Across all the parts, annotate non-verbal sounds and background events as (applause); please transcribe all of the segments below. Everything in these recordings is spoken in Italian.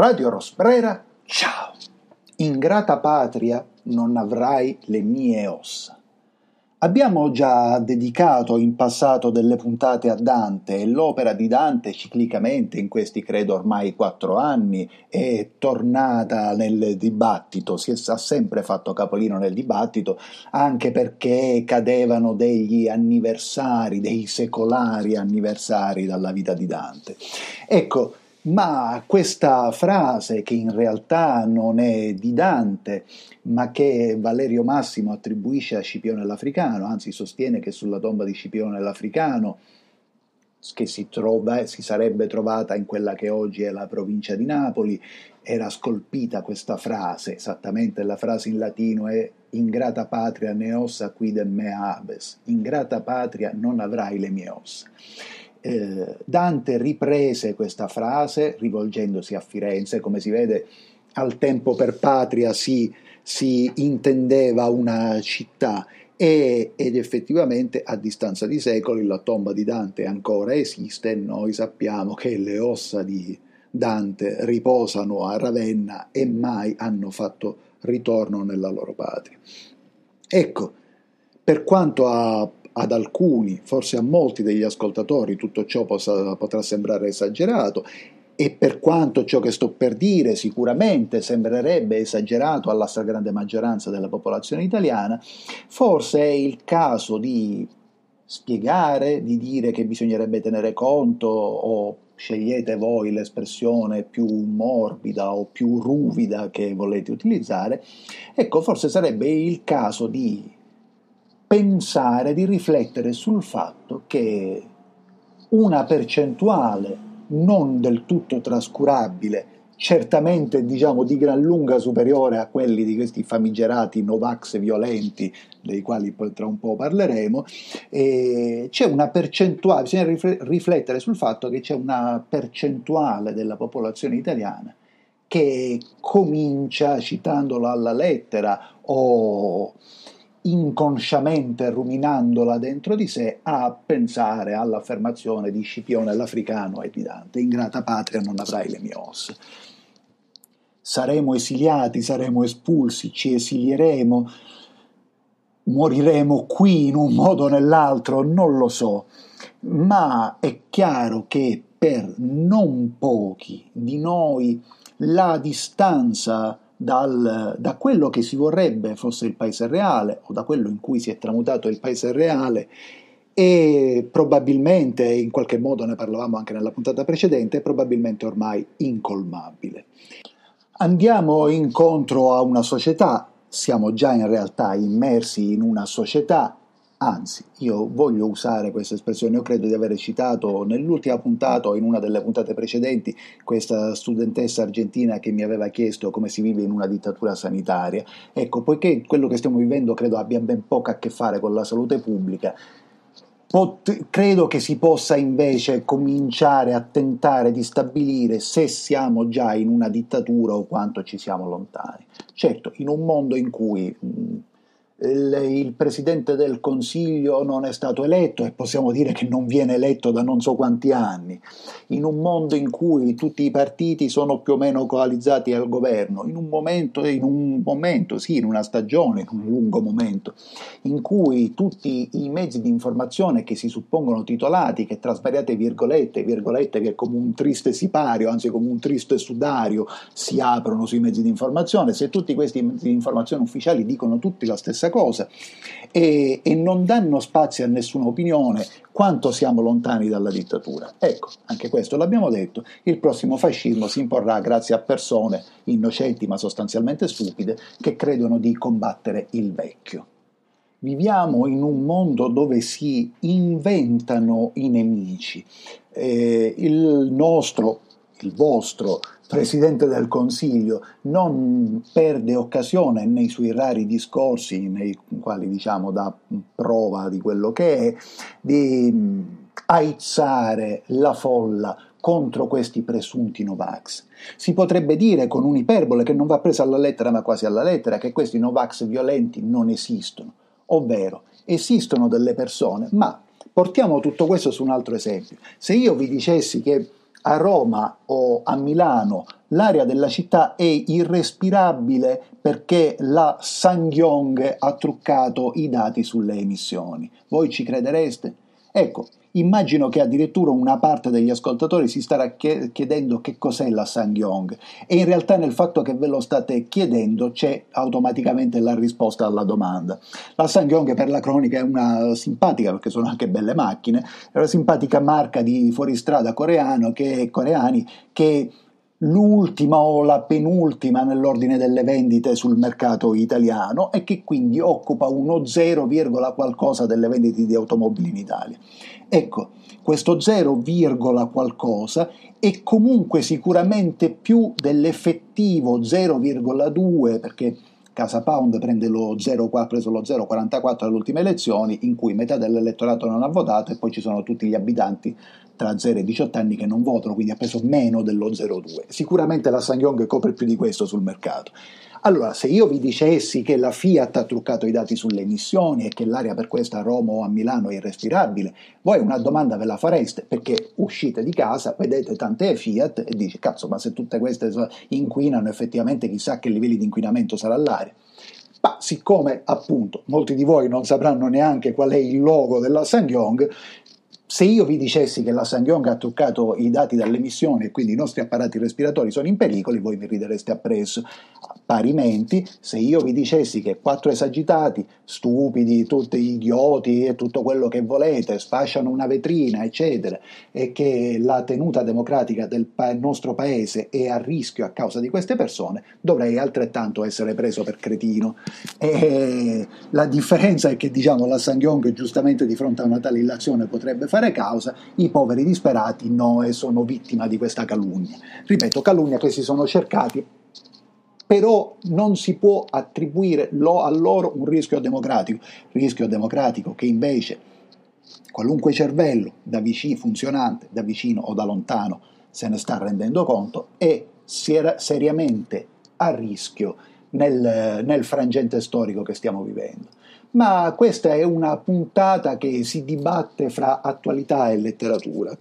Radio Rosbrera, ciao! Ingrata patria non avrai le mie ossa. Abbiamo già dedicato in passato delle puntate a Dante e l'opera di Dante ciclicamente in questi credo ormai quattro anni è tornata nel dibattito, si è, ha sempre fatto capolino nel dibattito anche perché cadevano degli anniversari, dei secolari anniversari dalla vita di Dante. Ecco, ma questa frase, che in realtà non è di Dante, ma che Valerio Massimo attribuisce a Scipione l'Africano, anzi sostiene che sulla tomba di Scipione l'Africano, che si, trova, si sarebbe trovata in quella che oggi è la provincia di Napoli, era scolpita questa frase, esattamente la frase in latino è ingrata patria ne ossa quidem me habes, ingrata patria non avrai le mie ossa. Eh, Dante riprese questa frase rivolgendosi a Firenze, come si vede al tempo per patria si, si intendeva una città e, ed effettivamente a distanza di secoli la tomba di Dante ancora esiste noi sappiamo che le ossa di Dante riposano a Ravenna e mai hanno fatto ritorno nella loro patria. Ecco, per quanto a ad alcuni, forse a molti degli ascoltatori, tutto ciò possa, potrà sembrare esagerato e per quanto ciò che sto per dire sicuramente sembrerebbe esagerato alla stragrande maggioranza della popolazione italiana, forse è il caso di spiegare, di dire che bisognerebbe tenere conto o scegliete voi l'espressione più morbida o più ruvida che volete utilizzare, ecco forse sarebbe il caso di pensare, di riflettere sul fatto che una percentuale non del tutto trascurabile, certamente diciamo di gran lunga superiore a quelli di questi famigerati Novax violenti, dei quali poi tra un po' parleremo, c'è una percentuale, bisogna riflettere sul fatto che c'è una percentuale della popolazione italiana che comincia, citandola alla lettera o inconsciamente ruminandola dentro di sé, a pensare all'affermazione di Scipione l'Africano e di Dante, ingrata patria non avrai le mie ossa. Saremo esiliati, saremo espulsi, ci esilieremo, moriremo qui in un modo o nell'altro, non lo so, ma è chiaro che per non pochi di noi la distanza dal, da quello che si vorrebbe fosse il paese reale o da quello in cui si è tramutato il paese reale e probabilmente, in qualche modo ne parlavamo anche nella puntata precedente, probabilmente ormai incolmabile. Andiamo incontro a una società, siamo già in realtà immersi in una società Anzi, io voglio usare questa espressione, io credo di aver citato nell'ultima puntata o in una delle puntate precedenti questa studentessa argentina che mi aveva chiesto come si vive in una dittatura sanitaria. Ecco, poiché quello che stiamo vivendo credo abbia ben poco a che fare con la salute pubblica, Pot- credo che si possa invece cominciare a tentare di stabilire se siamo già in una dittatura o quanto ci siamo lontani. Certo, in un mondo in cui mh, il, il, presidente del Consiglio non è stato eletto e possiamo dire che non viene eletto da non so quanti anni, in un mondo in cui tutti i partiti sono più o meno coalizzati al governo, in un momento, in un momento, sì, in una stagione, in un lungo momento, in cui tutti i mezzi di informazione che si suppongono titolati, che tra svariate virgolette, virgolette che come un triste sipario, anzi come un triste sudario, si aprono sui mezzi di informazione, se tutti questi mezzi di informazione ufficiali dicono tutti la stessa cosa e, e non danno spazio a nessuna opinione quanto siamo lontani dalla dittatura. Ecco, anche questo l'abbiamo detto, il prossimo fascismo si imporrà grazie a persone innocenti ma sostanzialmente stupide che credono di combattere il vecchio. Viviamo in un mondo dove si inventano i nemici. Eh, il nostro, il vostro Presidente del Consiglio non perde occasione nei suoi rari discorsi, nei quali diciamo dà prova di quello che è, di mm, aizzare la folla contro questi presunti Novax. Si potrebbe dire con un'iperbole che non va presa alla lettera ma quasi alla lettera che questi Novax violenti non esistono, ovvero esistono delle persone, ma portiamo tutto questo su un altro esempio. Se io vi dicessi che a Roma o a Milano L'aria della città è irrespirabile perché la Sangyong ha truccato i dati sulle emissioni. Voi ci credereste? Ecco, Immagino che addirittura una parte degli ascoltatori si starà chiedendo che cos'è la Sangyong e in realtà nel fatto che ve lo state chiedendo c'è automaticamente la risposta alla domanda. La Sangyong per la cronica è una simpatica, perché sono anche belle macchine, è una simpatica marca di fuoristrada coreano che, coreani che l'ultima o la penultima nell'ordine delle vendite sul mercato italiano e che quindi occupa uno 0, qualcosa delle vendite di automobili in Italia. Ecco, questo 0, qualcosa è comunque sicuramente più dell'effettivo 0,2 perché Casa Pound prende lo 0, ha preso lo 0,44 alle ultime elezioni in cui metà dell'elettorato non ha votato e poi ci sono tutti gli abitanti tra 0 e 18 anni che non votano, quindi ha preso meno dello 0,2. Sicuramente la Sangyong copre più di questo sul mercato. Allora, se io vi dicessi che la Fiat ha truccato i dati sulle emissioni e che l'aria per questa a Roma o a Milano è irrespirabile, voi una domanda ve la fareste perché uscite di casa, vedete tante Fiat e dici cazzo, ma se tutte queste inquinano effettivamente chissà che livelli di inquinamento sarà l'aria. Ma siccome appunto molti di voi non sapranno neanche qual è il logo della Sangyong, se io vi dicessi che la Sangyong ha toccato i dati dall'emissione e quindi i nostri apparati respiratori sono in pericolo, voi mi ridereste appresso. Parimenti, se io vi dicessi che quattro esagitati, stupidi, tutti idioti e tutto quello che volete, sfasciano una vetrina, eccetera, e che la tenuta democratica del pa- nostro paese è a rischio a causa di queste persone, dovrei altrettanto essere preso per cretino. E la differenza è che diciamo la Sangyong giustamente di fronte a una tale illazione potrebbe fare causa, i poveri disperati no e sono vittima di questa calunnia. Ripeto, calunnia che si sono cercati però non si può attribuire a loro un rischio democratico, rischio democratico che invece qualunque cervello da vicino, funzionante, da vicino o da lontano, se ne sta rendendo conto, è seriamente a rischio nel, nel frangente storico che stiamo vivendo. Ma questa è una puntata che si dibatte fra attualità e letteratura.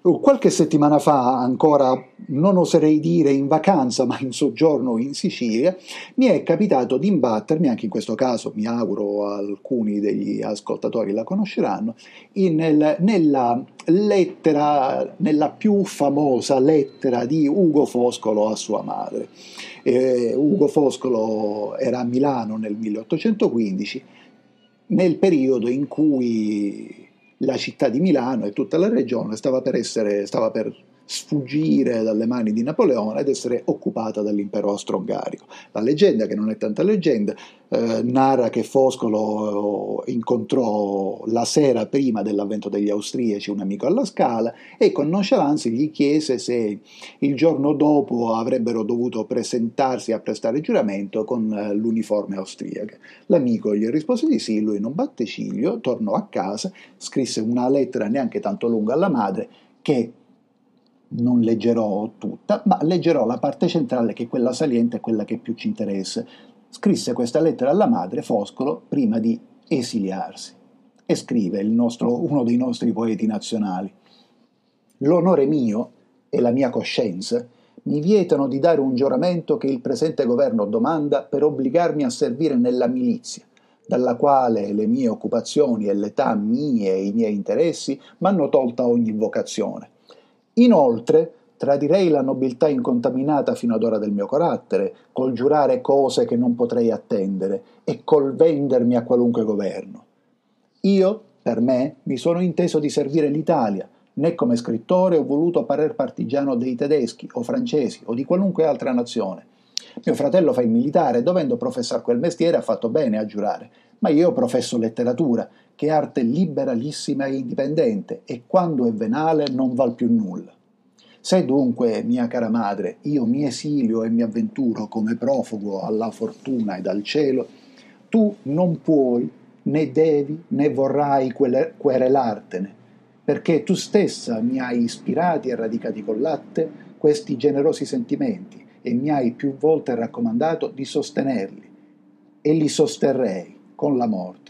Qualche settimana fa, ancora non oserei dire in vacanza, ma in soggiorno in Sicilia, mi è capitato di imbattermi, anche in questo caso mi auguro alcuni degli ascoltatori la conosceranno, in, nel, nella lettera, nella più famosa lettera di Ugo Foscolo a sua madre. Eh, Ugo Foscolo era a Milano nel 1815, nel periodo in cui la città di Milano e tutta la regione stava per, essere, stava per sfuggire dalle mani di Napoleone ed essere occupata dall'impero austro-ungarico. La leggenda, che non è tanta leggenda, eh, narra che Foscolo eh, incontrò la sera prima dell'avvento degli austriaci un amico alla Scala e con nonchalance gli chiese se il giorno dopo avrebbero dovuto presentarsi a prestare giuramento con eh, l'uniforme austriaca. L'amico gli rispose di sì, lui non batte ciglio, tornò a casa, scrisse una lettera neanche tanto lunga alla madre che non leggerò tutta, ma leggerò la parte centrale che è quella saliente e quella che più ci interessa. Scrisse questa lettera alla madre, Foscolo, prima di esiliarsi. E scrive nostro, uno dei nostri poeti nazionali. L'onore mio e la mia coscienza mi vietano di dare un giuramento che il presente governo domanda per obbligarmi a servire nella milizia, dalla quale le mie occupazioni e l'età mie e i miei interessi m'hanno tolta ogni vocazione Inoltre, tradirei la nobiltà incontaminata fino ad ora del mio carattere, col giurare cose che non potrei attendere e col vendermi a qualunque governo. Io, per me, mi sono inteso di servire l'Italia, né come scrittore ho voluto parer partigiano dei tedeschi o francesi o di qualunque altra nazione. Mio fratello fa il militare, dovendo professare quel mestiere ha fatto bene a giurare, ma io professo letteratura che è arte liberalissima e indipendente e quando è venale non val più nulla. Se dunque, mia cara madre, io mi esilio e mi avventuro come profugo alla fortuna e dal cielo, tu non puoi, né devi, né vorrai querelartene, perché tu stessa mi hai ispirati e radicati col latte questi generosi sentimenti e mi hai più volte raccomandato di sostenerli, e li sosterrei con la morte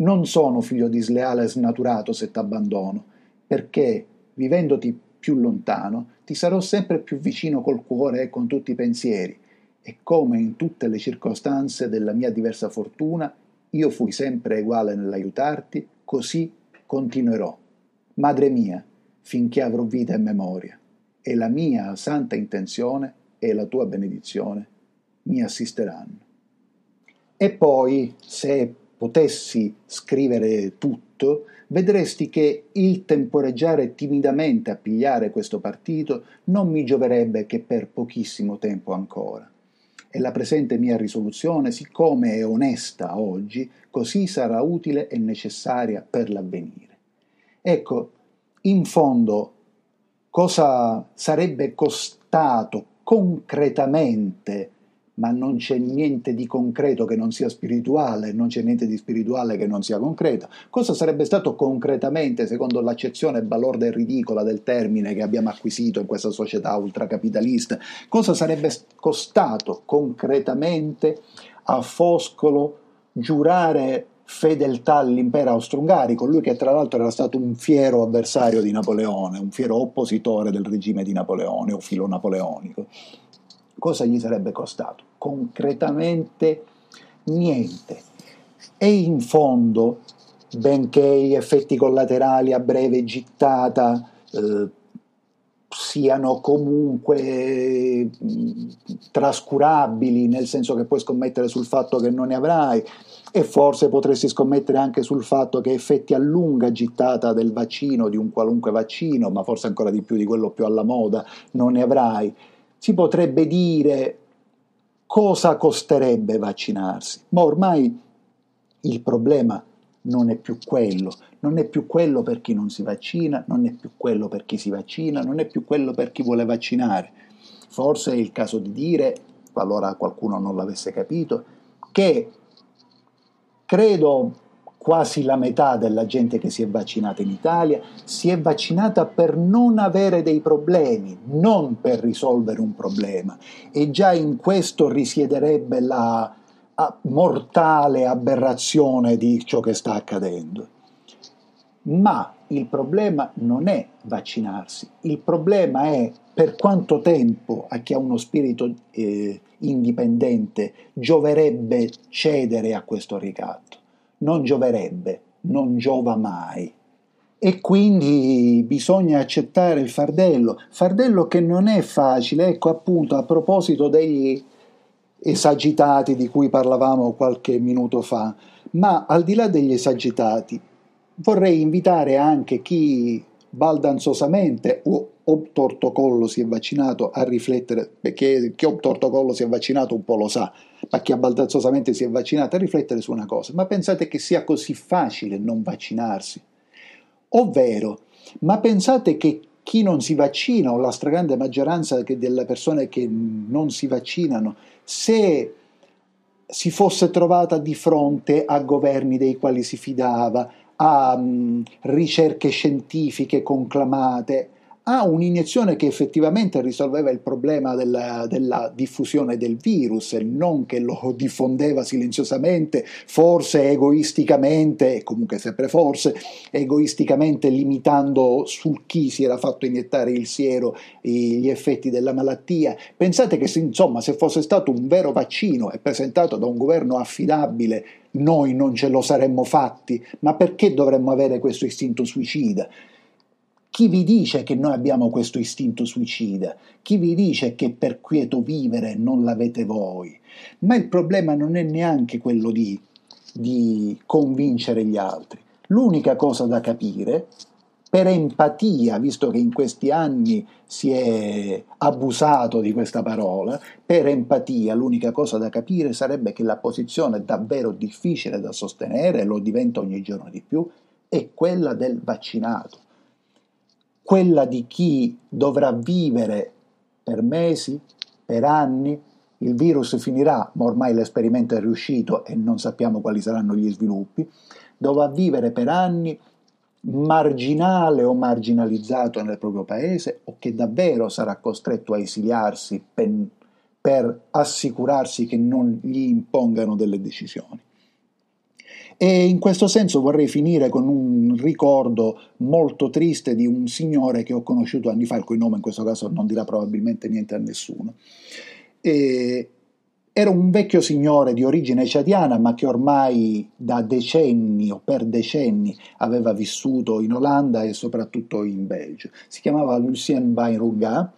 non sono figlio di sleale e snaturato se t'abbandono, perché, vivendoti più lontano, ti sarò sempre più vicino col cuore e con tutti i pensieri. E come in tutte le circostanze della mia diversa fortuna, io fui sempre uguale nell'aiutarti, così continuerò. Madre mia, finché avrò vita e memoria, e la mia santa intenzione e la tua benedizione mi assisteranno. E poi, se potessi scrivere tutto, vedresti che il temporeggiare timidamente a pigliare questo partito non mi gioverebbe che per pochissimo tempo ancora. E la presente mia risoluzione, siccome è onesta oggi, così sarà utile e necessaria per l'avvenire. Ecco, in fondo, cosa sarebbe costato concretamente ma non c'è niente di concreto che non sia spirituale, non c'è niente di spirituale che non sia concreto. Cosa sarebbe stato concretamente, secondo l'accezione balorda e ridicola del termine che abbiamo acquisito in questa società ultracapitalista, cosa sarebbe costato concretamente a Foscolo giurare fedeltà all'impero austro-ungarico, lui che tra l'altro era stato un fiero avversario di Napoleone, un fiero oppositore del regime di Napoleone o filo napoleonico cosa gli sarebbe costato? Concretamente niente. E in fondo, benché gli effetti collaterali a breve gittata eh, siano comunque trascurabili, nel senso che puoi scommettere sul fatto che non ne avrai, e forse potresti scommettere anche sul fatto che effetti a lunga gittata del vaccino, di un qualunque vaccino, ma forse ancora di più di quello più alla moda, non ne avrai si potrebbe dire cosa costerebbe vaccinarsi, ma ormai il problema non è più quello, non è più quello per chi non si vaccina, non è più quello per chi si vaccina, non è più quello per chi vuole vaccinare. Forse è il caso di dire, qualora qualcuno non l'avesse capito, che credo quasi la metà della gente che si è vaccinata in Italia si è vaccinata per non avere dei problemi, non per risolvere un problema. E già in questo risiederebbe la mortale aberrazione di ciò che sta accadendo. Ma il problema non è vaccinarsi, il problema è per quanto tempo a chi ha uno spirito eh, indipendente gioverebbe cedere a questo ricatto non gioverebbe, non giova mai. E quindi bisogna accettare il fardello, fardello che non è facile, ecco appunto a proposito degli esagitati di cui parlavamo qualche minuto fa, ma al di là degli esagitati vorrei invitare anche chi baldanzosamente o obtortocollo si è vaccinato a riflettere, perché chi obtortocollo si è vaccinato un po' lo sa, ma chi baldanzosamente si è vaccinato a riflettere su una cosa, ma pensate che sia così facile non vaccinarsi? Ovvero, ma pensate che chi non si vaccina o la stragrande maggioranza delle persone che non si vaccinano, se si fosse trovata di fronte a governi dei quali si fidava, a um, ricerche scientifiche conclamate, a un'iniezione che effettivamente risolveva il problema della, della, diffusione del virus, non che lo diffondeva silenziosamente, forse egoisticamente, e comunque sempre forse, egoisticamente limitando sul chi si era fatto iniettare il siero gli effetti della malattia. Pensate che insomma se fosse stato un vero vaccino e presentato da un governo affidabile noi non ce lo saremmo fatti, ma perché dovremmo avere questo istinto suicida? Chi vi dice che noi abbiamo questo istinto suicida? Chi vi dice che per quieto vivere non l'avete voi? Ma il problema non è neanche quello di, di convincere gli altri. L'unica cosa da capire, per empatia, visto che in questi anni si è abusato di questa parola, per empatia l'unica cosa da capire sarebbe che la posizione davvero difficile da sostenere, lo diventa ogni giorno di più, è quella del vaccinato quella di chi dovrà vivere per mesi, per anni, il virus finirà, ma ormai l'esperimento è riuscito e non sappiamo quali saranno gli sviluppi, dovrà vivere per anni marginale o marginalizzato nel proprio paese o che davvero sarà costretto a esiliarsi per, per assicurarsi che non gli impongano delle decisioni. E in questo senso vorrei finire con un ricordo molto triste di un signore che ho conosciuto anni fa, il cui nome in questo caso non dirà probabilmente niente a nessuno. E era un vecchio signore di origine ciadiana, ma che ormai da decenni o per decenni aveva vissuto in Olanda e soprattutto in Belgio. Si chiamava Lucien Bayrunga,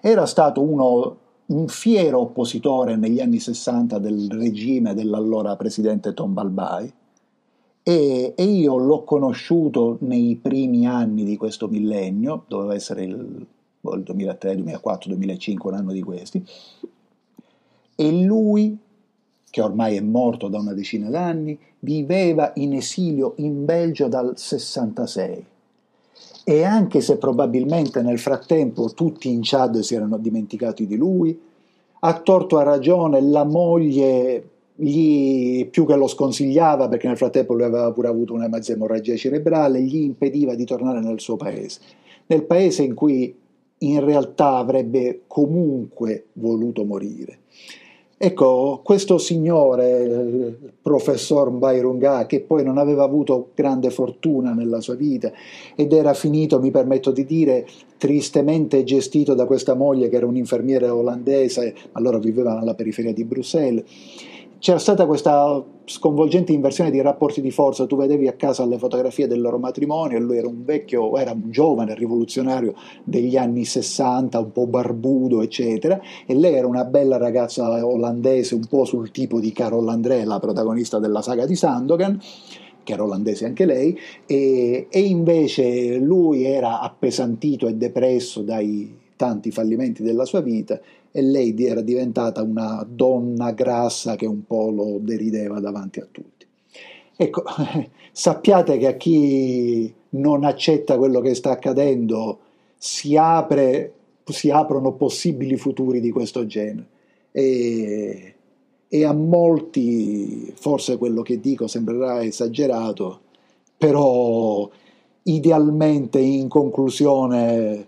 era stato uno un fiero oppositore negli anni 60 del regime dell'allora presidente Tombalbay e, e, io l'ho conosciuto nei primi anni di questo millennio, doveva essere il, il 2003, 2004, 2005, un anno di questi, e lui, che ormai è morto da una decina d'anni, viveva in esilio in Belgio dal 66 e anche se probabilmente nel frattempo tutti in Chad si erano dimenticati di lui, a torto a ragione la moglie gli, più che lo sconsigliava, perché nel frattempo lui aveva pure avuto una mezza emorragia cerebrale, gli impediva di tornare nel suo paese, nel paese in cui in realtà avrebbe comunque voluto morire. Ecco, questo signore, il professor Mbairunga, che poi non aveva avuto grande fortuna nella sua vita ed era finito, mi permetto di dire, tristemente gestito da questa moglie che era un'infermiera olandese, allora viveva nella periferia di Bruxelles, c'era stata questa sconvolgente inversione di rapporti di forza, tu vedevi a casa le fotografie del loro matrimonio lui era un vecchio, era un giovane rivoluzionario degli anni 60, un po' barbudo, eccetera, e lei era una bella ragazza olandese, un po' sul tipo di Carol André, la protagonista della saga di Sandokan, che era olandese anche lei, e, e invece lui era appesantito e depresso dai tanti fallimenti della sua vita e lei era diventata una donna grassa che un po' lo derideva davanti a tutti. Ecco, (laughs) sappiate che a chi non accetta quello che sta accadendo si, apre, si aprono possibili futuri di questo genere e, e a molti forse quello che dico sembrerà esagerato, però idealmente in conclusione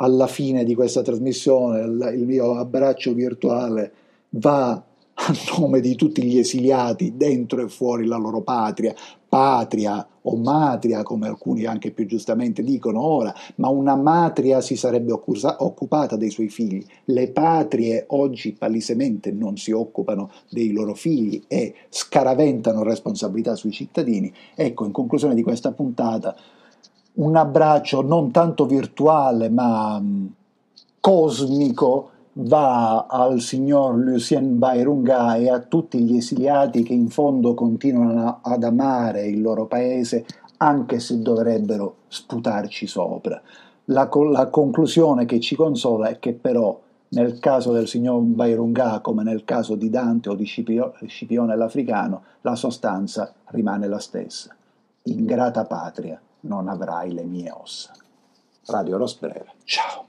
alla fine di questa trasmissione il mio abbraccio virtuale va a nome di tutti gli esiliati dentro e fuori la loro patria, patria o matria, come alcuni anche più giustamente dicono ora, ma una matria si sarebbe occupata dei suoi figli. Le patrie oggi palesemente non si occupano dei loro figli e scaraventano responsabilità sui cittadini. Ecco, in conclusione di questa puntata, un abbraccio non tanto virtuale ma mm, cosmico va al signor Lucien Bayrunga e a tutti gli esiliati che in fondo continuano ad amare il loro paese anche se dovrebbero sputarci sopra. La, la conclusione che ci consola è che però nel caso del signor Bayrunga come nel caso di Dante o di Scipione l'Africano la sostanza rimane la stessa. Ingrata patria non avrai le mie ossa. Radio Rosbrera, ciao.